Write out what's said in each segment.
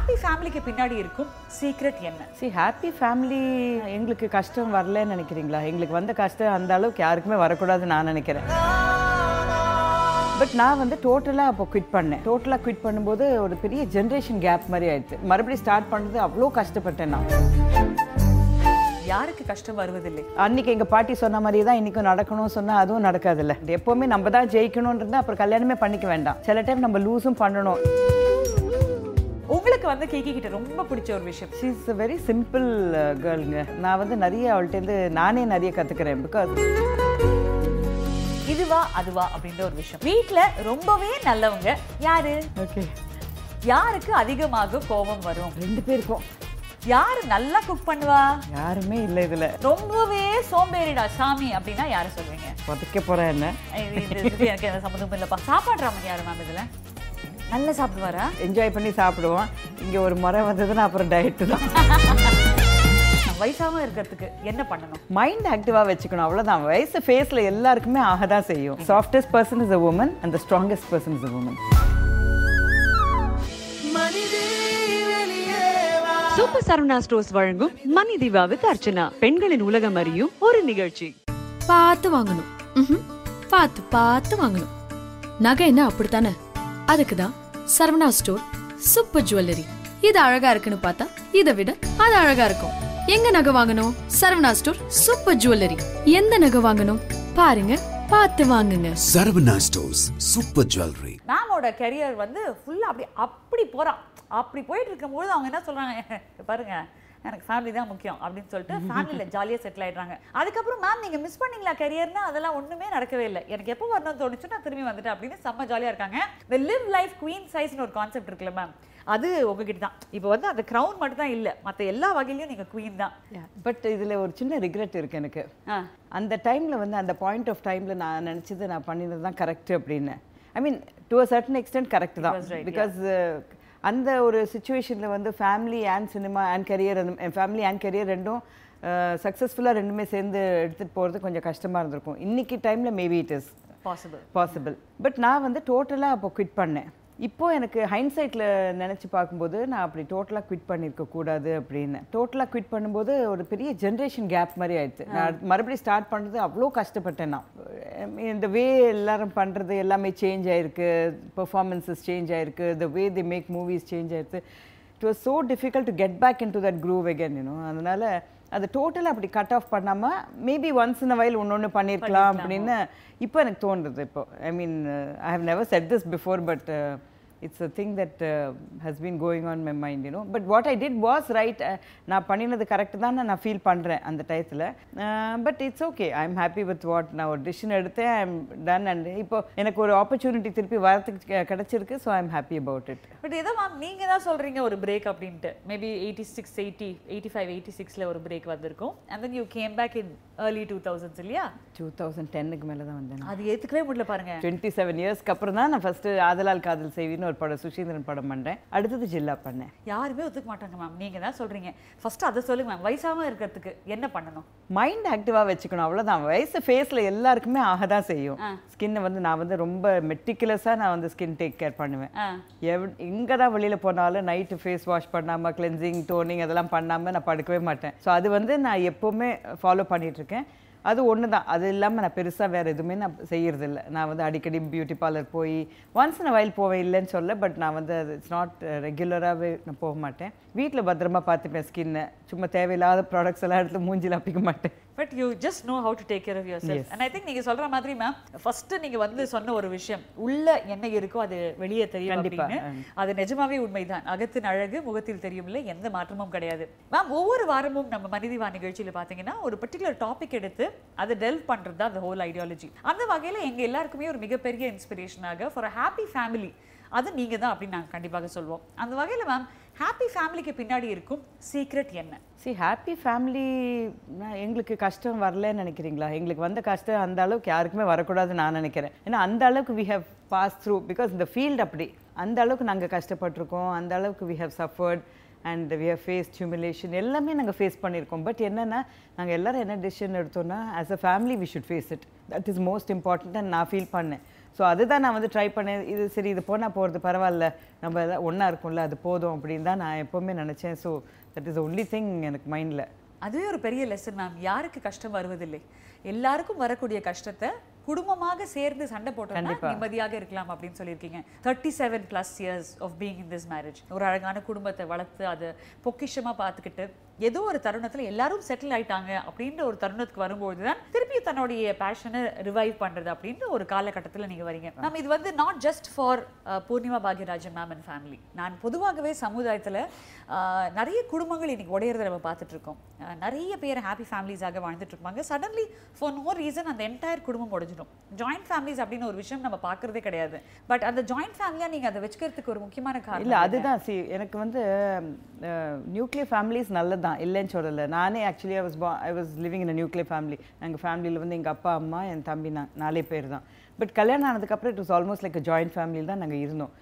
Happy ஃபேமிலிக்கு பின்னாடி இருக்கும் சீக்ரெட் என்ன? சி ஹாப்பி ஃபேமிலி எங்களுக்கு கஷ்டம் வரலன்னு நினைக்கிறீங்களா? எங்களுக்கு வந்த கஷ்டம் அந்த அளவுக்கு யாருக்குமே வரக்கூடாதுன்னு நான் நினைக்கிறேன். பட் நான் வந்து டோட்டலாக அப்போ குவிட் பண்ணேன். டோட்டலாக குவிட் பண்ணும்போது ஒரு பெரிய ஜென்ரேஷன் கேப் மாதிரி ஆயிடுச்சு. மறுபடியும் ஸ்டார்ட் பண்ணுறது அவ்வளோ கஷ்டப்பட்டேன் நான். யாருக்கு கஷ்டம் வருவதில்லை? அன்னைக்கு எங்கள் பாட்டி சொன்ன மாதிரி தான் இன்றைக்கும் நடக்கணும்னு சொன்னால் அதுவும் நடக்காதுல்ல. எப்போவுமே நம்ம தான் ஜெயிக்கணும்னு இருந்தால் அப்புறம் கல்யாணமே பண்ணிக்க வேண்டாம். சில டைம் நம்ம லூஸும் பண்ணணும். உங்களுக்கு வந்து கேக்கி கிட்ட ரொம்ப பிடிச்ச ஒரு விஷயம். ஷீ இஸ் வெரி சிம்பிள் கேர்ளுங்க நான் வந்து நிறைய அவள்கிட்டேருந்து நானே நிறைய கற்றுக்கிறேன் பிகாஸ் இதுவா அதுவா அப்படின்ற ஒரு விஷயம். வீட்ல ரொம்பவே நல்லவங்க யாரு? ஓகே யாருக்கு அதிகமாக கோபம் வரும்? ரெண்டு பேருக்கும். யாரு நல்லா குக் பண்ணுவா? யாருமே இல்லை இதில். ரொம்பவே சோம்பேறிடா சாமி அப்படின்னா யாரை சொல்லுவீங்க? புதைக்க போகிறேன் என்ன? எனக்கு எந்த சம்மந்தமும் இல்லப்பா. சாப்பாடு ராமன் யாரு மேம் இதுல? நல்லா சாப்பிடுவாரா? என்ஜாய் பண்ணி சாப்பிடுவோம். இங்கே ஒரு முறை வந்ததுன்னா அப்புறம் டயட்டு தான். வயசாம இருக்கிறதுக்கு என்ன பண்ணணும்? மைண்ட் ஆக்டிவாக வச்சுக்கணும் அவ்வளோதான் வயசு ஃபேஸில் எல்லாருக்குமே ஆக தான் செய்யும் softest person is a woman and the strongest person is a woman super Saravana stores வழங்கும் மணி திவா வித் அர்ச்சனா. பெண்களின் உலகம் அறியும் ஒரு நிகழ்ச்சி. பார்த்து வாங்கணும். பார்த்து பார்த்து வாங்கணும். நகை என்ன அப்படித்தானே? அதுக்கு தான் சரவணா ஸ்டோர். Super jewellery. இது அழகா இருக்குன்னு பார்த்தா இதை விட அது அழகா இருக்கும். எங்க நகை வாங்கணும்? Saravana store super jewellery. எந்த நகை வாங்கணும்? பாருங்க பார்த்து வாங்குங்க. Saravana Stores Super Jewelry. மேமோட கெரியர் வந்து ஃபுல்லா அப்படி அப்படி போறான். அப்படி போயிட்டு இருக்கும்போது அவங்க என்ன சொல்றாங்க? பாருங்க. எனக்கு ஃபேமிலி தான் முக்கியம் அப்படின்னு சொல்லிட்டு ஃபேமிலியில் ஜாலியாக செட்டில் ஆயிடுறாங்க. அதுக்கப்புறம் மேம் நீங்கள் மிஸ் பண்ணீங்களா கரியர்னா அதெல்லாம் ஒன்றுமே நடக்கவே இல்லை. எனக்கு எப்போ வரணும்னு தோணுச்சு நான் திரும்பி வந்துட்டேன் அப்படின்னு செம்ம ஜாலியாக இருக்காங்க. இந்த லிவ் லைஃப் குவீன் சைஸ்னு ஒரு கான்செப்ட் இருக்குல்ல மேம் அது உங்ககிட்ட தான். இப்போ வந்து அந்த க்ரௌன் மட்டும் தான் இல்லை. மற்ற எல்லா வகையிலையும் நீங்கள் குவீன் தான். பட் இதில் ஒரு சின்ன ரிக்ரெட் இருக்கு எனக்கு. அந்த டைமில் வந்து அந்த பாயிண்ட் ஆஃப் டைமில் நான் நினச்சது நான் பண்ணினது தான் கரெக்ட் அப்படின்னு. I mean to a certain extent correct தான். பிகாஸ் அந்த ஒரு சுச்சுவேஷனில் வந்து family and cinema and career அந்த ஃபேமிலி அண்ட் கரியர் ரெண்டும் சக்ஸஸ்ஃபுல்லாக ரெண்டுமே சேர்ந்து எடுத்துகிட்டு போகிறது கொஞ்சம் கஷ்டமாக இருந்திருக்கும். இன்னைக்கு டைமில் maybe it is possible possible but நான் வந்து டோட்டலாக அப்போ குவிட் பண்ணேன். இப்போ எனக்கு ஹைன்சைட்டில் நினச்சி பார்க்கும்போது நான் அப்படி டோட்டலாக குவிட் பண்ணியிருக்க கூடாது அப்படின்னு. டோட்டலாக குவிட் பண்ணும்போது ஒரு பெரிய ஜென்ரேஷன் கேப் மாதிரி ஆயிடுச்சு. நான் மறுபடியும் ஸ்டார்ட் பண்ணுறது அவ்வளோ கஷ்டப்பட்டேன் நான். இந்த வே எல்லாரும் பண்ணுறது எல்லாமே சேஞ்ச் ஆயிருக்கு. பெர்ஃபார்மன்ஸஸ் சேஞ்ச் ஆயிருக்கு. The way they make movies change ஆயிருக்கு. It was so difficult to get back in to that groove again you know அதனால அது டோட்டலாக அப்படி கட் ஆஃப் பண்ணாமல் மேபி ஒன்ஸ் இன் வயல் ஒன்று ஒன்று பண்ணியிருக்கலாம் அப்படின்னு இப்போ எனக்கு தோன்றுது இப்போ. I mean I have never said this before but it's a thing that has been going on my mind you know but what I did was right நான் பண்ணினது கரெக்ட் தான் நான் ஃபீல் பண்ணுறேன் அந்த டயத்தில் but it's okay I am happy with what நான் ஒரு decision எடுத்தேன். ஐ எம் டன் அண்ட் இப்போ எனக்கு ஒரு ஆப்பர்ச்சுனிட்டி திருப்பி வரத்துக்கு கிடைச்சிருக்கு. So I am happy about it but ஏதோ மேம் நீங்க தான் சொல்றீங்க ஒரு பிரேக் அப்படின்ட்டு. Maybe eighty six eighty eighty five eighty சிக்ஸில் ஒரு பிரேக் வந்திருக்கும். And then you came back in early two thousands இல்லையா? டூ தௌசண்ட் டென்னுக்கு மேலே தான் வந்தேன் அது ஏத்துக்கவே முடியல பாருங்க. டுவெண்ட்டி செவன் இயர்ஸ்க்கு அப்புறம் தான் நான் ஃபர்ஸ்ட் ஆதலால் காதல் செய்வின்னு ஒரு படம் சுஷீந்திரன் படம் பண்ணேன் அடுத்தது ஜில்லா பண்ணேன். யாருமே ஒத்துக்க மாட்டாங்க மேம் நீங்க தான் சொல்றீங்க. ஃபர்ஸ்ட் அதை சொல்லுங்க மேம் வயசாம இருக்கிறதுக்கு என்ன பண்ணணும்? மைண்ட் ஆக்டிவாக வச்சுக்கணும். அவ்வளோதான் வயசு ஃபேஸில் எல்லாருக்குமே ஆக தான் செய்யும். ஸ்கின்னை வந்து நான் வந்து ரொம்ப மெட்டிகுலஸாக நான் வந்து ஸ்கின் டேக் கேர் பண்ணுவேன். எவ் எங்கே தான் வெளியில் போனாலும் நைட்டு ஃபேஸ் வாஷ் பண்ணாமல் கிளென்சிங் டோனிங் அதெல்லாம் பண்ணாமல் நான் படுக்கவே மாட்டேன். ஸோ அது வந்து நான் எப்போவுமே ஃபாலோ இருக்கேன். அது ஒன்று தான் அது இல்லாமல் நான் பெருசாக வேறு எதுவுமே நான் செய்யறது நான் வந்து அடிக்கடி பியூட்டி பார்லர் போய் ஒன்ஸ் நான் வயல் போவேன் இல்லைன்னு சொல்ல பட் நான் வந்து அது இட்ஸ் நாட் ரெகுலராகவே நான் போக மாட்டேன். வீட்டில் பத்திரமா பார்த்துப்பேன் ஸ்கின்னை சும்மா தேவையில்லாத ப்ராடக்ட்ஸ் எல்லாம் எடுத்து மூஞ்சில் அப்பிக்க மாட்டேன். But you just know how to take care of yourself and I think நீங்க சொல்ற மாதிரி மேம் ஃபர்ஸ்ட் நீங்க வந்து சொன்ன ஒரு விஷயம் உள்ள என்ன இருக்கோ அது வெளியே தெரியும். அப்படின்னு. அது நிஜமாவே உண்மைதான். அகத்தின் அழகு முகத்தில் தெரியும்ல எந்த மாற்றமும் கிடையாது. மேம் ஒவ்வொரு வாரமும் நம்ம மனிதிவா நிகழ்ச்சியில பாத்தீங்கன்னா ஒரு பர்டிகுலர் டாபிக் எடுத்து அதை டெல்வ் பண்றது தான் அந்த ஹோல் ஐடியாலஜி அந்த வகையில எங்க எல்லாருக்குமே ஒரு மிகப்பெரிய இன்ஸ்பிரேஷனாக ஃபார் அ ஹாப்பி ஃபேமிலி அது நீங்க தான் அப்படின்னு நாங்க கண்டிப்பாக சொல்வோம். அந்த வகையில மேம் ஹாப்பி ஃபேமிலிக்கு பின்னாடி இருக்கும் சீக்ரெட் என்ன? சி ஹாப்பி ஃபேமிலி எங்களுக்கு கஷ்டம் வரலன்னு நினைக்கிறீங்களா? எங்களுக்கு வந்த கஷ்டம் அந்த அளவுக்கு யாருக்குமே வரக்கூடாதுன்னு நான் நினைக்கிறேன். ஏன்னா அந்த அளவுக்கு we have pass through because இந்த ஃபீல்டு அப்படி. அந்த அளவுக்கு நாங்கள் கஷ்டப்பட்டிருக்கோம். அந்த அளவுக்கு we have suffered and we have face humiliation எல்லாமே நாங்கள் ஃபேஸ் பண்ணியிருக்கோம். பட் என்னென்னா நாங்கள் எல்லாரும் என்ன டெசிஷன் எடுத்தோம்னா as a family we should face it that is most important நான் ஃபீல் பண்ணேன். ஸோ அதுதான் நான் வந்து ட்ரை பண்ணேன். இது சரி இது போனால் போகிறது பரவாயில்ல. நம்ம ஒன்றா இருக்கும்ல அது போதும் அப்படின்னு தான் நான் எப்போவுமே நினச்சேன். So that is only thing எனக்கு மைண்டில் அதுவே ஒரு பெரிய லெசன் மேம் யாருக்கு கஷ்டம் வருவதில்லை. எல்லாருக்கும் வரக்கூடிய கஷ்டத்தை குடும்பமாக சேர்ந்து சண்டை போட்டோம்னா நிம்மதியாக இருக்கலாம் அப்படின்னு சொல்லியிருக்கீங்க. Thirty seven plus years of being in this marriage ஒரு அழகான குடும்பத்தை வளர்த்து அதை பொக்கிஷமா பார்த்துக்கிட்டு ஏதோ ஒரு தருணத்துல எல்லாரும் செட்டில் ஆயிட்டாங்க அப்படின்ற ஒரு தருணத்துக்கு வரும்போது தான் திருப்பி தன்னுடைய பேஷனை ரிவைவ் பண்றது அப்படின்ற ஒரு காலகட்டத்துல நீங்க வரீங்க. மேம் இது வந்து not just for Poornima Bhagyarajan ma'am and family நான் பொதுவாகவே சமுதாயத்துல நிறைய குடும்பங்கள் இன்னைக்கு உடையறத நம்ம அஹ், நிறைய பேர் ஹாப்பி ஃபேமிலிஸாக வாழ்ந்துட்டு இருப்பாங்க. சடன்லி ஃபார் நோ ரீசன் அந்த என்டையர் குடும்பம் உடைஞ்சிடும். ஜாயிண்ட் ஃபேமிலிஸ் அப்படின்னு ஒரு விஷயம் நம்ம பார்க்கறதே கிடையாது. பட் அந்த ஜாயிண்ட் ஃபேமிலியா நீங்க அதை வச்சுக்கிறதுக்கு ஒரு முக்கியமான காரணம் இல்லை? அதுதான். சி எனக்கு வந்து நியூக்ளியர் ஃபேமிலிஸ் நல்லது தான் இல்லைன்னு சொல்லலை. நானே actually I was I was living in nuclear family எங்கள் ஃபேமிலியில் வந்து எங்கள் அப்பா அம்மா என் தம்பி நான் நாலே பேர் தான். பட் கல்யாணம் ஆனதுக்கப்புறம் it was almost like joint ஃபேமிலியில் தான் நாங்கள் இருந்தோம்.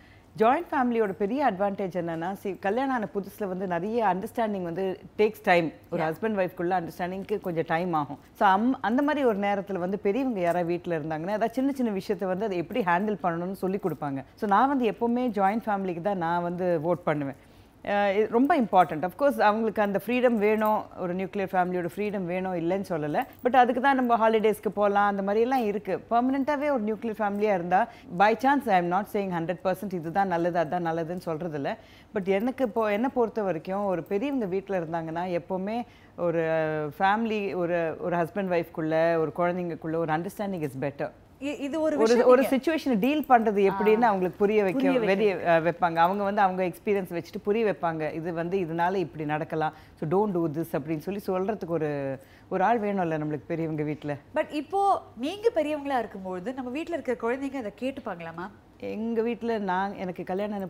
ஜாயிண்ட் ஃபேமிலியோட பெரிய அட்வான்டேஜ் என்னன்னா சி கல்யாணம் ஆன புதுசில் வந்து நிறைய அண்டர்ஸ்டாண்டிங் வந்து டேக்ஸ் டைம் ஒரு ஹஸ்பண்ட் ஒய்ஃப்குள்ள அண்டர்ஸ்டாண்டிங்க்கு கொஞ்சம் டைம் ஆகும். ஸோ அம் அந்த மாதிரி ஒரு நேரத்தில் வந்து பெரியவங்க யாராவது வீட்டில் இருந்தாங்கன்னா ஏதாவது சின்ன சின்ன விஷயத்தை வந்து அதை எப்படி ஹேண்டில் பண்ணணும்னு சொல்லி கொடுப்பாங்க. ஸோ நான் வந்து எப்போவுமே ஜாயிண்ட் ஃபேமிலிக்கு தான் நான் வந்து ஓட் பண்ணுவேன். Uh, ரொம்ப இம்பார்ட்டண்ட் அஃப்கோர்ஸ் அவங்களுக்கு அந்த ஃப்ரீடம் வேணும். ஒரு நியூக்ளியர் ஃபேமிலியோட ஃப்ரீடம் வேணும் இல்லைன்னு சொல்லலை. பட் அதுக்கு தான் நம்ம ஹாலிடேஸ்க்கு போகலாம். அந்த மாதிரியெல்லாம் இருக்குது பர்மனெண்ட்டாகவே ஒரு நியூக்ளியர் ஃபேமிலியாக இருந்தால் by chance I am not saying hundred percent இதுதான் நல்லது அதுதான் நல்லதுன்னு சொல்கிறதில்ல பட் எனக்கு இப்போ என்னை பொறுத்த வரைக்கும் ஒரு பெரியவங்க வீட்டில் இருந்தாங்கன்னா எப்போவுமே ஒரு uh, ஃபேமிலி ஒரு ஒரு ஹஸ்பண்ட் ஒய்ஃப்குள்ளே ஒரு குழந்தைங்களுக்குள்ள ஒரு அண்டர்ஸ்டாண்டிங் இஸ் பெட்டர் இது ஒரு ஒரு ஒரு சுச்சுவேஷனை டீல் பண்றது எப்படின்னு அவங்களுக்கு புரிய வைக்க வெளிய வைப்பாங்க. அவங்க வந்து அவங்க எக்ஸ்பீரியன்ஸ் வச்சுட்டு புரிய வைப்பாங்க. இது வந்து இதனால இப்படி நடக்கலாம். ஸோ டோன்ட் டூ திஸ் அப்படின்னு சொல்லி சொல்றதுக்கு ஒரு ஒரு ஆள் வேணும்ல நம்மளுக்கு பெரியவங்க வீட்ல. பட் இப்போ நீங்க பெரியவங்களா இருக்கும்பொழுது நம்ம வீட்ல இருக்கிற குழந்தைங்க அதை கேட்டுப்பாங்களா மேம் எங்கள் வீட்டில் நான் எனக்கு கல்யாணம் ஆன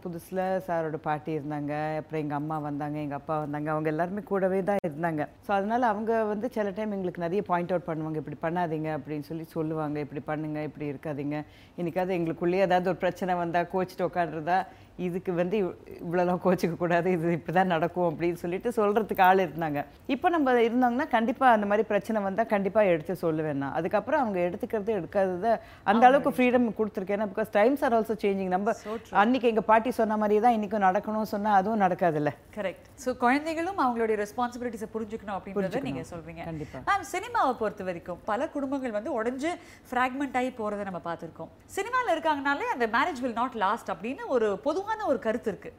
சாரோட பாட்டி இருந்தாங்க. அப்புறம் எங்கள் அம்மா வந்தாங்க எங்கள் அப்பா வந்தாங்க. அவங்க எல்லாருமே கூடவே தான் இருந்தாங்க. ஸோ அதனால் அவங்க வந்து சில டைம் எங்களுக்கு நிறைய பாயிண்ட் அவுட் பண்ணுவாங்க. இப்படி பண்ணாதீங்க அப்படின்னு சொல்லி சொல்லுவாங்க. இப்படி பண்ணுங்க இப்படி இருக்காதீங்க. இன்றைக்காவது எங்களுக்குள்ளேயே ஏதாவது ஒரு பிரச்சனை வந்தால் கோச்சிட்டு உட்காடுறதா இதுக்கு வந்து இவ்- இவ்வளோலாம் கோச்சிக்க கூடாது இது இப்படி தான் நடக்கும் அப்படின்னு சொல்லிட்டு சொல்றதுக்கு ஆள் இருந்தாங்க. இப்போ நம்ம இருந்தாங்கன்னா கண்டிப்பா அந்த மாதிரி பிரச்சனை வந்தா கண்டிப்பா எடுத்து சொல்லுவேன் நான். அதுக்கப்புறம் அவங்க எடுத்துக்கிறது எடுக்காதது அந்த அளவுக்கு ஃப்ரீடம் கொடுத்துருக்கேன். Because times are also changing நம்ம அன்னைக்கு எங்க பாட்டி சொன்ன மாதிரி தான் இன்னைக்கும் நடக்கணும் சொன்னா அதுவும் நடக்காதுல்ல. கரெக்ட் ஸோ குழந்தைகளும் அவங்களுடைய ரெஸ்பான்சிபிலிட்டிஸை புரிஞ்சுக்கணும் அப்படின்றத நீங்க சொல்றீங்க. கண்டிப்பா. மேம் சினிமாவை பொறுத்த வரைக்கும் பல குடும்பங்கள் வந்து உடைஞ்சு ஃப்ராக்மெண்ட் ஆகி போறதை நம்ம பார்த்திருக்கோம். சினிமாவில் இருக்காங்கனாலே அந்த மேரேஜ் வில் நாட் லாஸ்ட் அப்படின்னு ஒரு பொதுவான ஒரு கருத்து இருக்கு.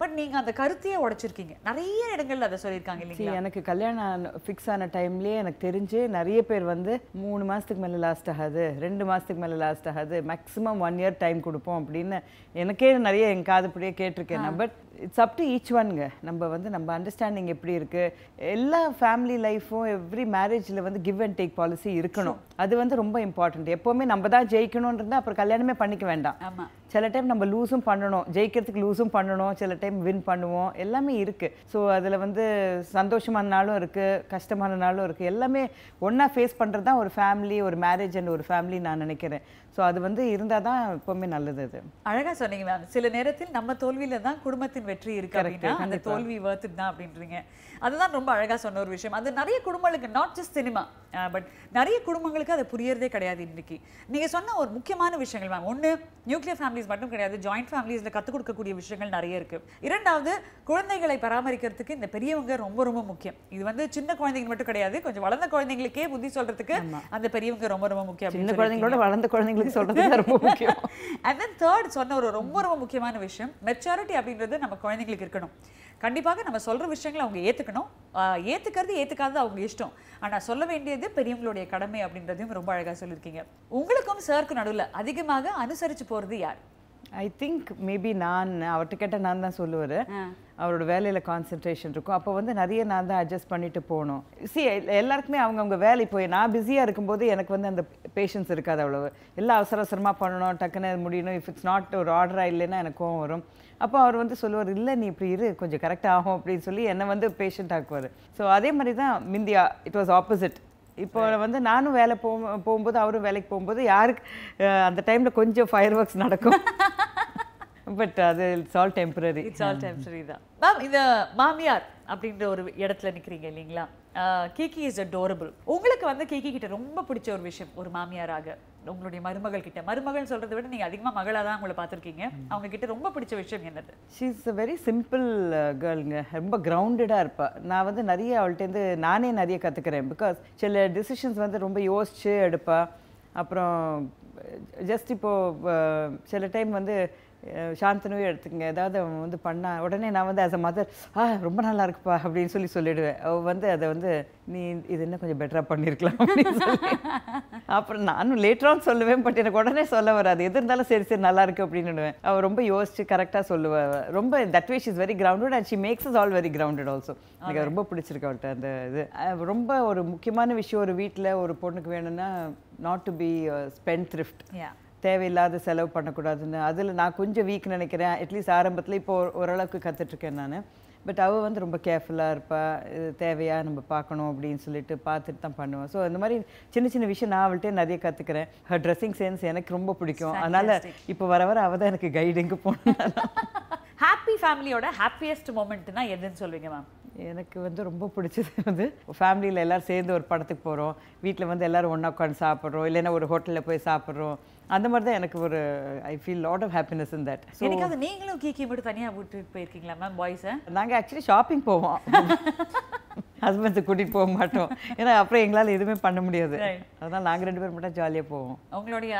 பட் நீங்க அந்த கருத்தையே உடைச்சிருக்கீங்க. நிறைய இடங்கள்ல அதை சொல்லியிருக்காங்க இல்லைங்களா? எனக்கு கல்யாணம் ஃபிக்ஸ் ஆன டைம்லயே எனக்கு தெரிஞ்சு நிறைய பேர் வந்து மூணு மாசத்துக்கு மேல லாஸ்ட் ஆகாது ரெண்டு மாசத்துக்கு மேல லாஸ்ட் ஆகாது மேக்ஸிமம் ஒன் இயர் டைம் கொடுப்போம் அப்படின்னு எனக்கே நிறைய என் காதுப்படியே கேட்டிருக்கேன் but it's up to each ஒன்ங்க நம்ம வந்து நம்ம அண்டர்ஸ்டாண்டிங் எப்படி இருக்கு? எல்லா ஃபேமிலி லைஃப்பும் எவ்ரி மேரேஜில் வந்து கிவ் அண்ட் டேக் பாலிசி இருக்கணும். அது வந்து ரொம்ப இம்பார்ட்டன்ட் எப்போவுமே நம்ம தான் ஜெயிக்கணும்னு இருந்தா அப்புறம் கல்யாணமே பண்ணிக்க வேண்டாம். சில டைம் நம்ம லூஸும் பண்ணணும். ஜெயிக்கிறதுக்கு லூஸும் பண்ணணும். சில டைம் வின் பண்ணுவோம். எல்லாமே இருக்கு. ஸோ அதில் வந்து சந்தோஷமான நாளும் இருக்கு கஷ்டமான நாளும் இருக்கு. எல்லாமே ஒண்ணா ஃபேஸ் பண்ணுறது தான் ஒரு ஃபேமிலி ஒரு மேரேஜ் அண்ட் ஒரு ஃபேமிலி நான் நினைக்கிறேன். ஸோ அது வந்து இருந்தால் தான் எப்போவுமே நல்லது அது. அழகா சொன்னீங்க மேம். சில நேரத்தில் நம்ம தோல்வியில தான் குடும்பத்தின் வெற்றி இருக்கு அப்படின்னா அந்த. தோல்வி worth தான் அப்படின்றீங்க. அதுதான் ரொம்ப அழகா சொன்ன ஒரு விஷயம். அது நிறைய குடும்பங்களுக்கு நாட் ஜஸ்ட் சினிமா பட் நிறைய குடும்பங்களுக்கு அது புரியறதே கிடையாது இன்னைக்கு. நீங்க சொன்ன ஒரு முக்கியமான விஷயங்கள் மேம் ஒண்ணு நியூக்ளியர் ஃபேமிலிஸ் மட்டும் கிடையாது ஜாயிண்ட் ஃபேமிலிஸ்ல கத்துக் கொடுக்கக்கூடிய விஷயங்கள் நிறைய இருக்கு. இரண்டாவது குழந்தைகளை பராமரிக்கிறதுக்கு இந்த பெரியவங்க ரொம்ப ரொம்ப முக்கியம். இது வந்து சின்ன குழந்தைங்க மட்டும் கிடையாது கொஞ்சம் வளர்ந்த குழந்தைங்களுக்கே புத்தி சொல்றதுக்கு அந்த பெரியவங்க ரொம்ப ரொம்ப முக்கியம் சின்ன. குழந்தைங்களோட வளர்ந்த குழந்தைங்களுக்கு சொல்றது தான் ரொம்ப முக்கியம். அண்ட் தென் தேர்ட் சொன்ன ஒரு ரொம்ப ரொம்ப முக்கியமான விஷயம் மெச்சாரிட்டி அப்படின்றது நம்ம குழந்தைங்களுக்கு இருக்கணும். கண்டிப்பாக நம்ம சொல்ற விஷயங்களை அவங்க ஏத்துக்கணும். ஆஹ் ஏத்துக்கிறது ஏத்துக்காதது அவங்க இஷ்டம். ஆனா சொல்ல வேண்டியது பெரியவங்களுடைய கடமை அப்படின்றதையும் ரொம்ப அழகா சொல்லியிருக்கீங்க. உங்களுக்கும் சாருக்கு நடுவுல அதிகமாக அனுசரிச்சு போறது யார்? ஐ திங்க் மேபி நான் அவர்கிட்ட கேட்டால் நான் தான் சொல்லுவார். அவரோட வேலையில் கான்சென்ட்ரேஷன் இருக்கும். அப்போ வந்து நிறைய நான் தான் அட்ஜஸ்ட் பண்ணிட்டு போகணும். சி எல்லாருக்குமே அவங்கவுங்க வேலை இப்போ நான் பிஸியாக இருக்கும்போது எனக்கு வந்து அந்த பேஷன்ஸ் இருக்காது அவ்வளவு. எல்லாம் அவசர அவசரமாக பண்ணணும் டக்குன்னு முடியணும். இஃப் இட்ஸ் நாட் ஒரு ஆர்டராக இல்லைன்னா எனக்கு கோவம் வரும். அப்போ அவர் வந்து சொல்லுவார் இல்லை நீ இப்படி இரு. கொஞ்சம் கரெக்ட் ஆகும் அப்படின்னு சொல்லி என்னை வந்து பேஷண்ட் ஆக்குவார். ஸோ அதே மாதிரி தான் மிந்தியா இட் வாஸ் ஆப்போசிட் இப்போ வந்து நானும் வேலை போகும் போகும்போது அவரும் வேலைக்கு போகும்போது யாருக்கு அந்த டைமில் கொஞ்சம் ஃபயர் ஒர்க்ஸ் நடக்கும். பட் அது it's all temporary it's all time தான். மேம் இந்த மாமியார் அப்படின்ற ஒரு இடத்துல நிக்கிறீங்க இல்லைங்களா? Kiki is adorable. உங்களுக்கு வந்து கிகி கிட்ட ரொம்ப பிடிச்ச ஒரு விஷயம் ஒரு மாமியாராக உங்களுடைய மருமகள் கிட்ட. மருமகள் சொல்றதை விட நீங்க அதிகமா மகளா தான் உங்களை பார்த்திருக்கீங்க. அவங்க கிட்ட ரொம்ப பிடிச்ச விஷயம் என்னது? ஷீஸ் அ வெரி சிம்பிள் கேர்ளுங்க ரொம்ப கிரவுண்டடாக இருப்பா. நான் வந்து நிறைய அவள்கிட்டேருந்து நானே நிறைய கற்றுக்கிறேன் பிகாஸ் சில டிசிஷன்ஸ் வந்து ரொம்ப யோசிச்சு எடுப்பா. அப்புறம் ஜஸ்ட் இப்போது சில டைம் வந்து சாந்தனுவே எடுத்துக்கங்க. ஏதாவது அவன் வந்து பண்ணா உடனே நான் வந்து ஆஸ் அ மதர் ஆ ரொம்ப நல்லா இருக்குப்பா அப்படின்னு சொல்லி சொல்லிடுவேன். அவள் வந்து அதை வந்து நீ இது என்ன கொஞ்சம் பெட்டராக பண்ணியிருக்கலாம் அப்படின்னு சொல்லி. அப்புறம் நானும் லேட்டராக சொல்லுவேன் பட் எனக்கு உடனே சொல்ல வராது. எது இருந்தாலும் சரி சரி நல்லா இருக்கு அப்படின்னு அவள் ரொம்ப யோசிச்சு கரெக்டாக சொல்லுவா. ரொம்ப that way is very grounded and she makes is all very grounded also எனக்கு ரொம்ப பிடிச்சிருக்கு அவள்கிட்ட அந்த இது. ரொம்ப ஒரு முக்கியமான விஷயம் ஒரு வீட்டில் ஒரு பொண்ணுக்கு வேணும்னா not to be spendthrift தேவையில்லாத செலவு பண்ணக்கூடாதுன்னு. அதில் நான் கொஞ்சம் வீக் நினைக்கிறேன். அட்லீஸ்ட் ஆரம்பத்தில் இப்போ ஓரளவுக்கு கற்றுட்ருக்கேன் நான். பட் அவள் வந்து ரொம்ப கேர்ஃபுல்லாக இருப்பா. இது தேவையா? நம்ம பார்க்கணும் அப்படின்னு சொல்லிட்டு பார்த்துட்டு தான் பண்ணுவேன் ஸோ இந்த மாதிரி சின்ன சின்ன விஷயம் நான் அவள்கிட்ட நிறைய கற்றுக்கிறேன் ஹர் ட்ரெஸ்ஸிங் சென்ஸ் எனக்கு ரொம்ப பிடிக்கும். அதனால் இப்போ வர வர அவள் தான் எனக்கு கைடு எங்கே போகணும் ஹாப்பி ஃபேமிலியோட ஹாப்பியஸ்ட் மொமெண்ட்னா எதுன்னு சொல்வீங்க மேம் எனக்கு வந்து ரொம்ப பிடிச்சது வந்து ஃபேமிலியில் எல்லாரும் சேர்ந்து ஒரு படத்துக்கு போகிறோம் வீட்டில் வந்து எல்லாரும் ஒன்றா உட்காந்து சாப்பிட்றோம். இல்லைன்னா ஒரு ஹோட்டலில் போய் சாப்பிட்றோம். அந்த மாதிரி தான் எனக்கு ஒரு I feel lot of happiness in that so எனக்காவது நீங்களும் கீக்கி மட்டும் தனியா விட்டுட்டு போயிருக்கீங்களா மேம் பாய்ஸை நாங்கள் ஆக்சுவலி ஷாப்பிங் போவோம். ஹஸ்பண்ட்ஸை கூட்டிகிட்டு போக மாட்டோம். ஏன்னா அப்புறம் எங்களால் எதுவுமே பண்ண முடியாது. அதனால் நாங்கள் ரெண்டு பேரும் மட்டும் ஜாலியாக போவோம். உங்களுடைய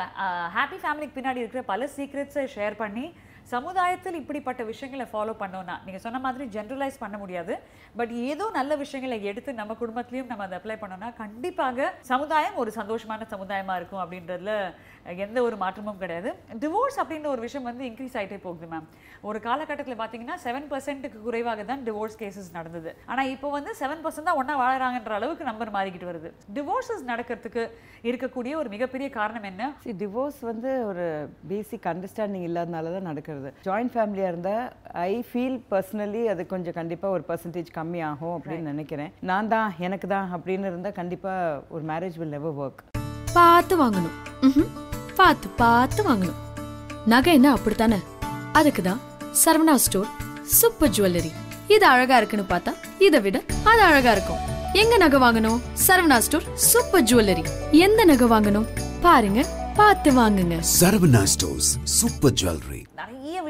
ஹாப்பி ஃபேமிலிக்கு பின்னாடி இருக்கிற பல சீக்ரெட்ஸை ஷேர் பண்ணி சமுதாயத்தில் இப்படிப்பட்ட விஷயங்களை ஃபாலோ பண்ணோம்னா நீங்க சொன்ன மாதிரி ஜென்ரலைஸ் பண்ண முடியாது. பட் ஏதோ நல்ல விஷயங்களை எடுத்து நம்ம குடும்பத்திலயும் நம்ம அதை அப்ளை பண்ணோம்னா கண்டிப்பாக சமுதாயம் ஒரு சந்தோஷமான சமுதாயமா இருக்கும் அப்படின்றதுல எந்த ஒரு மாற்றமும் கிடையாது. டிவோர்ஸ் அப்படின்ற ஒரு விஷயம் வந்து இன்க்ரீஸ் ஆயிட்டே போகுது மேம் ஒரு காலகட்டத்தில் பார்த்தீங்கன்னா செவன் பர்சன்ட்டுக்கு குறைவாக தான் டிவோர்ஸ் கேசஸ் நடந்தது. ஆனா இப்போ வந்து செவன் பர்சன்ட் தான் ஒன்றா வாழறாங்கன்ற அளவுக்கு நம்பர் மாறிக்கிட்டு வருது. டிவோர்ஸஸ் நடக்கிறதுக்கு இருக்கக்கூடிய ஒரு மிகப்பெரிய காரணம் என்ன? சி டிவோர்ஸ் வந்து ஒரு பேசிக் அண்டர்ஸ்டாண்டிங் இல்லாதனால தான் நடக்கிறது. ஜாயிண்ட் ஃபேமிலியாக இருந்தால் ஐ ஃபீல் பர்சனலி அது கொஞ்சம் கண்டிப்பாக ஒரு பர்சன்டேஜ் கம்மியாகும் அப்படின்னு நினைக்கிறேன். நான் தான் எனக்கு தான் அப்படின்னு இருந்தால் கண்டிப்பாக ஒரு மேரேஜ் வில் நெவர் ஒர்க் பார்த்து வாங்கணும். பார்த்து பார்த்து வாங்கணும். நகை என்ன அப்படித்தானே? அதுக்கு தான் சரவணா ஸ்டோர் சூப்பர் ஜுவல்லரி. இது அழகா இருக்குன்னு பார்த்தா இதை விட அது அழகா இருக்கும். எங்க நகை வாங்கணும்? Saravana store super jewellery. எந்த நகை வாங்கணும்? பாருங்க பார்த்து வாங்குங்க. Saravana stores super jewellery.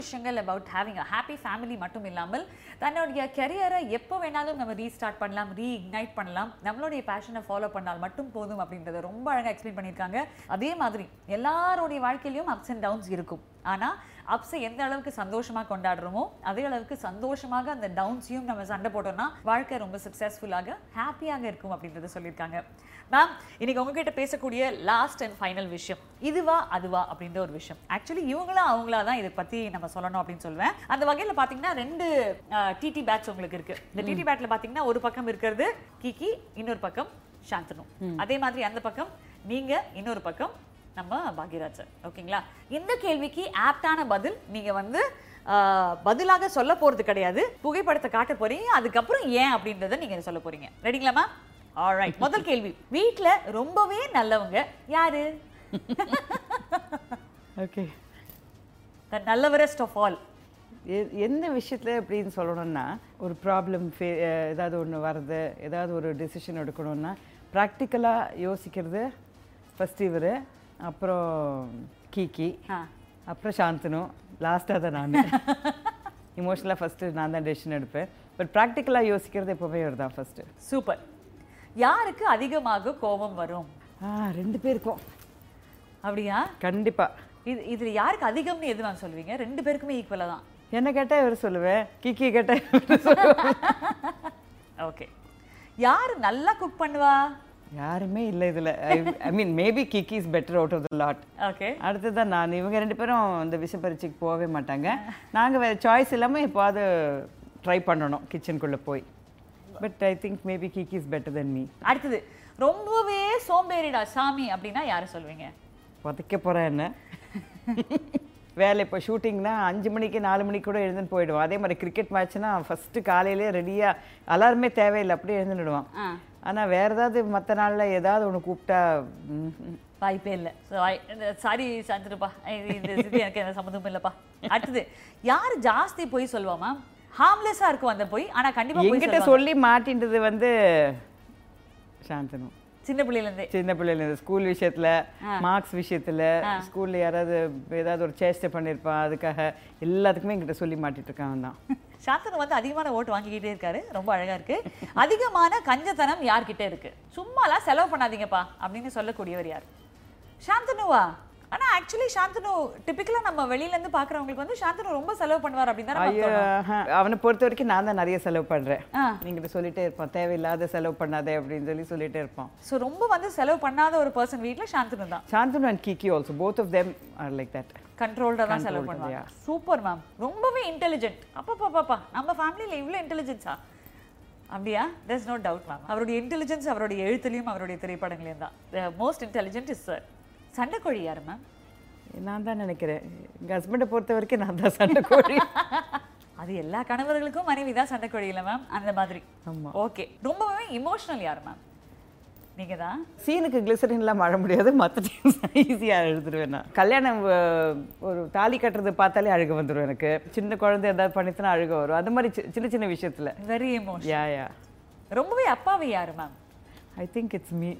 விஷயங்கள் about having a happy family மட்டும் இல்லாமல் தன்னுடைய கெரியரை எப்போ வேணாலும் நம்ம ரீஸ்டார்ட் பண்ணலாம் ரீ இக்னைட் பண்ணலாம். நம்மளுடைய பேஷனை ஃபாலோ பண்ணால் மட்டும் போதும் அப்படின்றத ரொம்ப அழகாக எக்ஸ்பிளைன் பண்ணியிருக்காங்க. அதே மாதிரி எல்லாருடைய வாழ்க்கையிலையும் அப்ஸ் அண்ட் டவுன்ஸ் இருக்கும். ஆனால் அப்ஸை எந்த அளவுக்கு சந்தோஷமாக கொண்டாடுறோமோ அதே அளவுக்கு சந்தோஷமாக அந்த டவுன்ஸையும் நம்ம சண்டை போட்டோம்னா வாழ்க்கை ரொம்ப சக்ஸஸ்ஃபுல்லாக ஹாப்பியாக இருக்கும் அப்படின்றத சொல்லியிருக்காங்க. மேம் இன்னைக்கு உங்ககிட்ட பேசக்கூடிய லாஸ்ட் அண்ட் ஃபைனல் விஷயம் இதுவா அதுவா அப்படின்ற ஒரு விஷயம். ஆக்சுவலி இவங்களா அவங்களா தான் இதை பத்தி நம்ம சொல்லணும் அப்படின்னு சொல்லுவேன் அந்த வகையில் பார்த்தீங்கன்னா ரெண்டு டிடி பேட்ச் உங்களுக்கு இருக்கு. இந்த டிடி பேட்ல பார்த்தீங்கன்னா ஒரு பக்கம் இருக்கிறது கிகி இன்னொரு பக்கம் சாந்தனு. அதே மாதிரி அந்த பக்கம் நீங்க இன்னொரு பக்கம் நம்ம பாக்யராஜ் ஓகேங்களா? இந்த கேள்விக்கு ஆப்டான பதில் நீங்க வந்து பதிலாக சொல்ல போறது கிடையாது. புகைப்படத்தை காட்ட போறீங்க. அதுக்கப்புறம் ஏன் அப்படின்றத நீங்க சொல்ல போறீங்க. ரெடிங்களா மேம் ஆல்ரைட் முதல் கேள்வி. வீட்ல ரொம்பவே நல்லவங்க யாரு? ஓகே. த நல்லவரஸ்ட் ஆஃப் ஆல் எந்த விஷயத்தில் எப்படின்னு சொல்லணும்னா ஒரு ப்ராப்ளம் ஃபே ஏதாவது ஒன்று வருது ஏதாவது ஒரு டிசிஷன் எடுக்கணும்னா ப்ராக்டிக்கலாக யோசிக்கிறது ஃபஸ்ட் இவர். அப்புறம் கீகி. அப்புறம் சாந்தனு லாஸ்ட்டாக தான் நான். இமோஷனலாக ஃபஸ்ட்டு நான் தான் டெசிஷன் எடுப்பேன். பட் ப்ராக்டிக்கலாக யோசிக்கிறது எப்போவுமே இவர் தான் ஃபஸ்ட்டு சூப்பர் யாருக்கு அதிகமாக கோபம் வரும்? ரெண்டு பேருக்கும். அப்படியா? கண்டிப்பாக இது இதுல யாருக்கு அதிகம்னு எது நான் சொல்லுவீங்க? ரெண்டு பேருக்குமே ஈக்குவலா தான். என்ன கேட்டால் இவர் சொல்லுவேன் கிக்கி கேட்டால் ஓகே யார் நல்லா குக் பண்ணுவா? யாருமே இல்லை இதில். I mean maybe Kiki is better out of the lot okay அடுத்ததான் நான் இவங்க ரெண்டு பேரும் இந்த விஷ பரீட்சைக்கு போகவே மாட்டாங்க. நாங்கள் வேறு சாய்ஸ் இல்லாமல் எப்போது ட்ரை பண்ணணும் கிச்சனுக்குள்ளே போய். But I think maybe Kiki is better then me அடுத்தது ரொம்பவே சோம்பேறிடா சாமி அப்படின்னா யாரை சொல்வீங்க? உதைக்க போகிறேன் என்ன? வேலை இப்போ ஷூட்டிங்னா அஞ்சு மணிக்கு நாலு மணிக்கு கூட எழுந்துன்னு போயிடுவோம் அதே மாதிரி கிரிக்கெட் மேட்ச்னா ஃபஸ்ட்டு காலையிலே ரெடியாக அலாரமே தேவையில்லை அப்படியே எழுந்துடுவான். ஆனால் வேறு ஏதாவது மற்ற நாளில் ஏதாவது ஒன்று கூப்பிட்டா. வாய்ப்பே இல்லை. சாரி சாந்திருப்பா இது எனக்கு எந்த சம்மந்தமும் இல்லைப்பா. அடுத்தது யார் ஜாஸ்தி போய் சொல்லுவாமா ஹார்ம்லெஸ்ஸாக இருக்கும் அந்த போய் ஆனா கண்டிப்பா போய் என்கிட்ட சொல்லுவாங்க. சொல்லி மாட்டின்றது வந்து சாந்தனு. சின்ன பிள்ளையில இருந்தே சின்ன பிள்ளைல இருந்து ஸ்கூல் விஷயத்துல மார்க்ஸ் விஷயத்துல ஸ்கூல்ல யாராவது ஏதாவது ஒரு சேஷ்டை பண்ணியிருப்பான் அதுக்காக எல்லாத்துக்குமே என்கிட்ட சொல்லி மாட்டிட்டு இருக்கான் தான் சாந்தனு வந்து அதிகமான ஓட்டு வாங்கிக்கிட்டே இருக்காரு. ரொம்ப அழகா இருக்கு. அதிகமான கஞ்சத்தனம் யார்கிட்ட இருக்கு? சும்மாலாம் செலவு பண்ணாதீங்கப்பா அப்படின்னு சொல்லக்கூடியவர் யார்? சாந்தனுவா? ஆனா ஆக்சுவலி சாந்தனு டிபிக்கலா நம்ம வெளியில இருந்து பாக்குறவங்களுக்கு வந்து சாந்தனு ரொம்ப செலவு பண்ணுவார் அப்படின்னு. அவனை பொறுத்த வரைக்கும் நான் தான் நிறைய செலவு பண்றேன். ஆ. நீங்க சொல்லிட்டே இருப்பான் தேவையில்லாத செலவு பண்ணாதே அப்படின்னு சொல்லி சொல்லிட்டே இருப்பான் ஸோ ரொம்ப வந்து செலவு பண்ணாத ஒரு பர்சன் வீட்ல சாந்தனு தான். Shanthanu and Kiki also both of them are like that கண்ட்ரோல்டாக தான் செலவு பண்ணுவாங்க. சூப்பர் மேம் ரொம்பவே இன்டெலிஜென்ட் அப்பா பாப்பா நம்ம ஃபேமிலியில் இவ்வளோ இன்டெலிஜென்ஸா அப்படியா? There's நோ டவுட் மேம் அவருடைய இன்டெலிஜென்ஸ் அவருடைய எழுத்துலையும் அவருடைய திரைப்படங்களையும் தான். மோஸ்ட் இன்டெலிஜென்ட் இஸ் சார் சண்டைக்கோழி யார் மேம் நான் தான் நினைக்கிறேன். எங்க ஹஸ்பண்டை பொறுத்த வரைக்கும் நான் தான் சண்டை கோழி அது எல்லா கணவர்களுக்கும் மனைவி தான் சண்டைக்கோழி இல்லை மேம் அந்த மாதிரி. ஓகே ரொம்பவே இமோஷனல் யார் மேம் நீங்க தான் சீனுக்கு கிளிசரின்லாம் மழ முடியாது. மற்ற ஈஸியாக எழுதுருவேன் நான். கல்யாணம் ஒரு தாலி கட்டுறது பார்த்தாலே அழுக வந்துடும் எனக்கு. சின்ன குழந்தை ஏதாவது பண்ணிச்சுன்னா அழுக வரும். அது மாதிரி சின்ன சின்ன விஷயத்துல. வெரி இமோஷன் யா யா ரொம்பவே அப்பாவி யார் ma'am I think it's me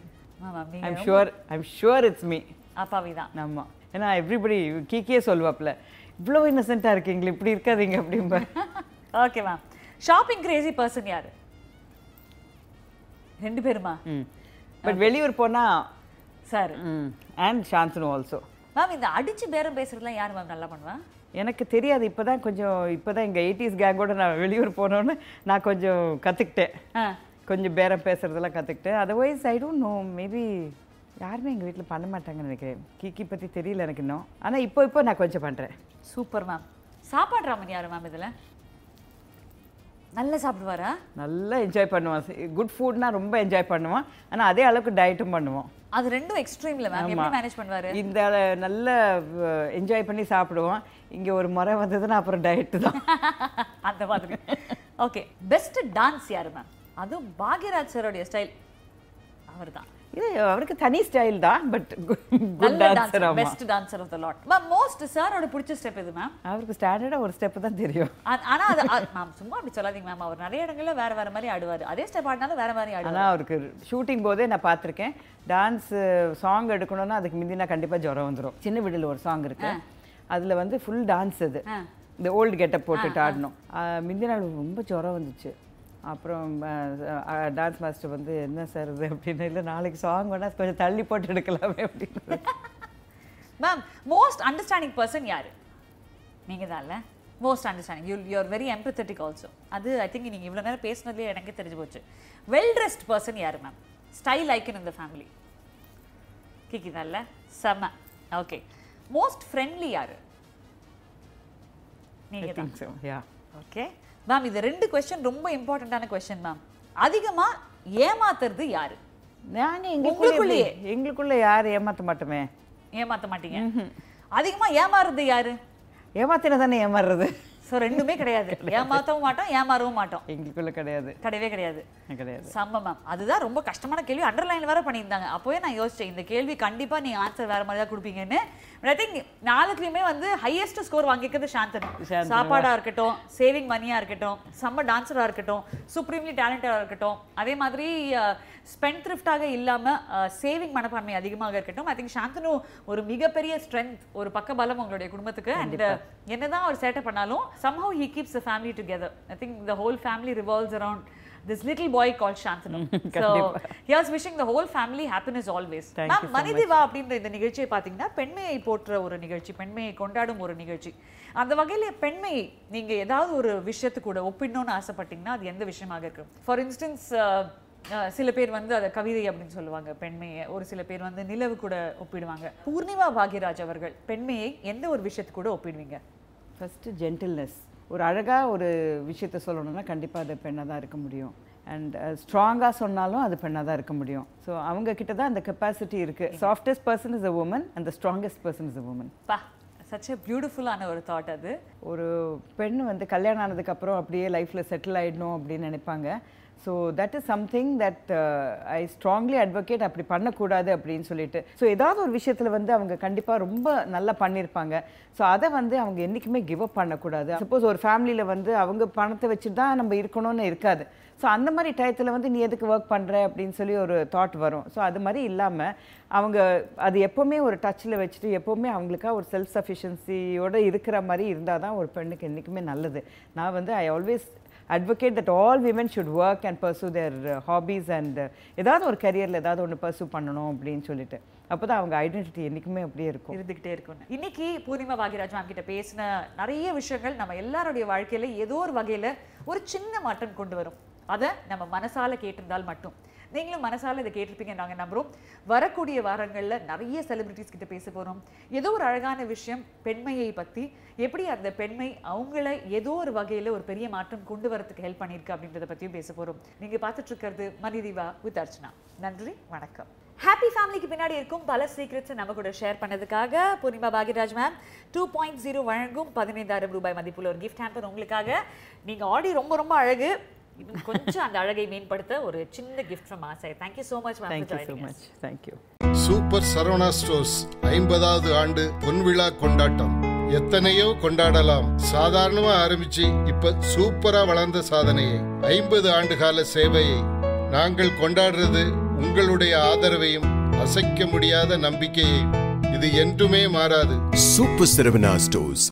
ma'am I'm sure I'm sure it's me அப்பாவி தான் ஆமா. ஏன்னா எவ்ரிபடி கீக்கே சொல்லுவாப்ல இவ்வளோ இன்னசென்ட்டாக இருக்கீங்களே இப்படி இருக்காதீங்க அப்படிம்ப. Okay ma'am shopping crazy person யாரு? ரெண்டு பேருமா? பட் வெளியூர் போனா sir and Shanthanu also ma'am இந்த அடிச்சு பேரம் பேசுறதுலாம் யார் மேம் நல்லா பண்ணுவா? எனக்கு தெரியாது இப்பதான் கொஞ்சம் இப்பதான் எங்க எயிட்டிஸ் கேங்கோட நான் வெளியூர் போனோன்னு நான் கொஞ்சம் கத்துக்கிட்டேன். ஆ. கொஞ்சம் பேரம் பேசுறதெல்லாம் கத்துக்கிட்டேன். Otherwise I don't know maybe யாருமே எங்க வீட்ல பண்ண மாட்டாங்கன்னு நினைக்கிறேன். கீக்கி பத்தி தெரியல எனக்கு இன்னும். ஆனா இப்போ இப்போ நான் கொஞ்சம் பண்றேன். சூப்பர் மேம் சாப்பாடு ராமன் யாரு மேம் இதுல? நல்லா சாப்பிடுவாரா? நல்லா என்ஜாய் பண்ணுவான். குட் ஃபுட்னா ரொம்ப என்ஜாய் பண்ணுவான். ஆனா அதே அளவுக்கு டயட்டும் பண்ணுவோம் அது ரெண்டும் எக்ஸ்ட்ரீம்ல மேம். எப்படி மேனேஜ் பண்ணுவாரு? இந்த நல்ல என்ஜாய் பண்ணி சாப்பிடுவான். இங்க ஒரு முறை வந்ததுன்னா அப்புறம் டயட்டு தான். அந்த மாதிரி. ஓகே பெஸ்ட் டான்ஸ் யாரு மேம் அதுவும் பாக்யராஜ் சாரோடைய ஸ்டைல் அவர்தான். இது அவருக்கு தனி ஸ்டைல் தான் பட் குட் டான்சர் ஆமா. Best dancer of the lot ma'am most சாரோட பிடிச்ச ஸ்டெப் இது மேம் அவருக்கு ஸ்டாண்டர்டா ஒரு ஸ்டெப் தான் தெரியும். ஆனா அது மேம் சும்மா அப்படி சொல்லாதீங்க மேம் அவர் நிறைய இடங்கள்ல வேற வேற மாதிரி ஆடுவாரு. அதே ஸ்டெப் ஆடினாலும் வேற மாதிரி ஆடுவாரு. ஆனா அவருக்கு ஷூட்டிங் போதே நான் பார்த்திருக்கேன். டான்ஸ் சாங் எடுக்கணும்னா அதுக்கு முந்தி நான் கண்டிப்பா ஜுரம் வந்துரும். சின்ன வீடுல ஒரு சாங் இருக்கு. அதுல வந்து ஃபுல் டான்ஸ் அது. இந்த ஓல்டு கெட்டப் போட்டுட்டு ஆடணும். ஆஹ் முந்தி நாள் ரொம்ப ஜுரம் வந்துச்சு. அப்புறம் டான்ஸ் மாஸ்டர் வந்து என்ன சார் இது? அப்படின்னு இல்லை நாளைக்கு சாங் வேணா கொஞ்சம் தள்ளி போட்டு எடுக்கலாமே அப்படின்னு. மேம் மோஸ்ட் அண்டர்ஸ்டாண்டிங் பர்சன் யாரு? நீங்க தான்ல most understanding you you're very empathetic also அது ஐ திங்க் நீங்க இவ்வளவு நேரம் பேசினதுலேயே எனக்கே தெரிஞ்சு போச்சு. வெல் ட்ரெஸ்ட் பர்சன் யாரு மேம் ஸ்டைல் ஐக்கன் இந்த ஃபேமிலி கிக்கி தான்ல செம்ம ஓகே மோஸ்ட் ஃப்ரெண்ட்லி யாரு? நீங்க தான். Think so yeah okay ma'am இது ரெண்டு கொஸ்டின் ரொம்ப இம்பார்ட்டண்ட்டான கொஸ்டின் மேம் அதிகமா ஏமாத்துறது யாரு? நாங்க எங்களுக்குள்ளே உங்களுக்குள்ளேயே? எங்களுக்குள்ள யார் ஏமாத்த மாட்டோமே? ஏமாத்த மாட்டீங்க. அதிகமா ஏமாறுறது யாரு? ஏமாத்தின தானே ஏமாறுறது? சோ ரெண்டுமே கிடையாது. ஏமாத்தவும் மாட்டோம் ஏமாறவும் மாட்டோம். எங்களுக்குள்ள கிடையாது. கிடையவே கிடையாது. கிடையாது. செம்ம மேம் அதுதான் ரொம்ப கஷ்டமான கேள்வி. அண்டர்லைன் வேற பண்ணியிருந்தாங்க. அப்போவே நான் யோசிச்சேன் இந்த கேள்வி கண்டிப்பா நீங்க ஆன்சர் வேற மாதிரி தான் கொடுப்பீங்கன்னு. ஐ திங்க் நாலுத்துலயுமே வந்து ஹையஸ்ட் ஸ்கோர் வாங்கிக்கிறது சாந்தனு. சாந்தனு. சாப்பாடா இருக்கட்டும் சேவிங் மணியா இருக்கட்டும் செம்ம டான்ஸரா இருக்கட்டும் சுப்ரீம்லி டேலண்டடா இருக்கட்டும் அதே மாதிரி ஸ்பெண்ட் த்ரிஃப்டாக இல்லாம சேவிங் மனப்பான்மை அதிகமாக இருக்கட்டும். ஐ திங்க் சாந்தனு ஒரு மிகப்பெரிய ஸ்ட்ரென்த் ஒரு பக்கபலம் உங்களுடைய குடும்பத்துக்கு. அண்ட் என்னதான் அவர் சேட்டை பண்ணாலும் somehow he keeps the family together. I think the whole family revolves around this little boy called Shantanu. so here's wishing the whole family happiness always. Thank Ma'am, you so மனிதி வா அப்படின்ற இந்த நிகழ்ச்சியை பார்த்தீங்கன்னா பெண்மையை போற்ற ஒரு நிகழ்ச்சி பெண்மையை கொண்டாடும் ஒரு நிகழ்ச்சி. அந்த வகையில பெண்மை நீங்க ஏதாவது ஒரு விஷயத்து கூட ஒப்பிடணும்னு ஆசைப்பட்டீங்கன்னா அது எந்த விஷயமாக இருக்கும்? ஃபார் இன்ஸ்டன்ஸ் சில பேர் வந்து அதை கவிதை அப்படின்னு சொல்லுவாங்க. பெண்மையை ஒரு சில பேர் வந்து நிலவு கூட ஒப்பிடுவாங்க. பூர்ணிமா பாக்யராஜ் அவர்கள் பெண்மையை எந்த ஒரு விஷயத்து கூட ஒப்பிடுவீங்க? ஃபஸ்ட்டு ஜென்டில்னஸ் ஒரு அழகாக ஒரு விஷயத்த சொல்லணும்னா கண்டிப்பாக அது பெண்ணாக தான் இருக்க முடியும். அண்ட் ஸ்ட்ராங்காக சொன்னாலும் அது பெண்ணாக தான் இருக்க முடியும். ஸோ அவங்க கிட்ட தான் அந்த கெப்பாசிட்டி இருக்குது softest person is a woman and the strongest person is a woman பா சச் a பியூட்டிஃபுல்லான ஒரு தாட் அது. ஒரு பெண் வந்து கல்யாணம் ஆனதுக்கப்புறம் அப்படியே லைஃப்பில் செட்டில் ஆயிடணும் அப்படின்னு நினைப்பாங்க. So that is something that I strongly advocate அப்படி பண்ணக்கூடாது அப்படின்னு சொல்லிட்டு. ஸோ ஏதாவது ஒரு விஷயத்தில் வந்து அவங்க கண்டிப்பாக ரொம்ப நல்லா பண்ணியிருப்பாங்க ஸோ அதை வந்து அவங்க என்றைக்குமே கிவ் அப் பண்ணக்கூடாது. சப்போஸ் ஒரு ஃபேமிலியில் வந்து அவங்க பணத்தை வச்சு தான் நம்ம இருக்கணும்னு இருக்காது. ஸோ அந்த மாதிரி டயத்தில் வந்து நீ எதுக்கு ஒர்க் பண்ணுற அப்படின்னு சொல்லி ஒரு தாட் வரும். ஸோ அது மாதிரி இல்லாமல் அவங்க அது எப்போவுமே ஒரு டச்சில் வச்சுட்டு எப்போவுமே அவங்களுக்காக ஒரு செல்ஃப் சஃபிஷியன்சியோடு இருக்கிற மாதிரி இருந்தால் தான் ஒரு பெண்ணுக்கு என்றைக்குமே நல்லது. நான் வந்து I always advocate that all women should work and pursue their uh, hobbies and uh, ஏதாவது ஒரு கரியரில் ஏதாவது ஒன்று pursue பண்ணணும் அப்படின்னு சொல்லிட்டு. அப்போ தான் அவங்க ஐடென்டிட்டி என்றைக்குமே அப்படியே இருக்கும். இருந்துகிட்டே இருக்கும்னு இன்னைக்கு பூர்ணிமா பாகியராஜ் மேம் கிட்ட பேசின நிறைய விஷயங்கள் நம்ம எல்லாருடைய வாழ்க்கையில ஏதோ ஒரு வகையில ஒரு சின்ன மாற்றம் கொண்டு வரும். அதை நம்ம மனசால கேட்டிருந்தால் மட்டும். நீங்களும் மனசால இதை கேட்டிருப்பீங்க நாங்கள் நம்புறோம். வரக்கூடிய வாரங்களில் நிறைய செலிபிரிட்டிஸ் கிட்ட பேச போகிறோம் ஏதோ ஒரு அழகான விஷயம் பெண்மையை பற்றி எப்படி அந்த பெண்மை அவங்கள ஏதோ ஒரு வகையில ஒரு பெரிய மாற்றம் கொண்டு வரதுக்கு ஹெல்ப் பண்ணியிருக்கு அப்படின்றத பற்றியும் பேச போகிறோம் நீங்க பார்த்துட்டு இருக்கிறது மணிதிவா வித் அர்ச்சனா. நன்றி வணக்கம். ஹாப்பி ஃபேமிலிக்கு பின்னாடி இருக்கும் பல சீக்ரெட்ஸை நம்ம கூட ஷேர் பண்ணதுக்காக Poornima Bhagyaraj ma'am two point zero வழங்கும் பதினைந்தாயிரம் ரூபாய் மதிப்புள்ள ஒரு கிஃப்ட் ஹேம்பர் உங்களுக்காக. நீங்க ஆடி ரொம்ப ரொம்ப அழகு. இன்னும் கொஞ்சம் அந்த அழகை மேம்படுத்த ஒரு சின்ன gift from Aasai. Thank you so much ma'am thank you so much thank you super Saravana stores ஐம்பதாவது ஆண்டு பொன்விழா கொண்டாட்டம். எத்தனையோ கொண்டாடலாம். சாதாரணமா ஆரம்பிச்சு இப்ப சூப்பரா வளர்ந்த சாதனையை ஐம்பது ஆண்டு கால சேவையை நாங்கள் கொண்டாடுறது உங்களுடைய ஆதரவையும் அசைக்க முடியாத நம்பிக்கையையும். இது என்றுமே மாறாது. Super Saravana Stores.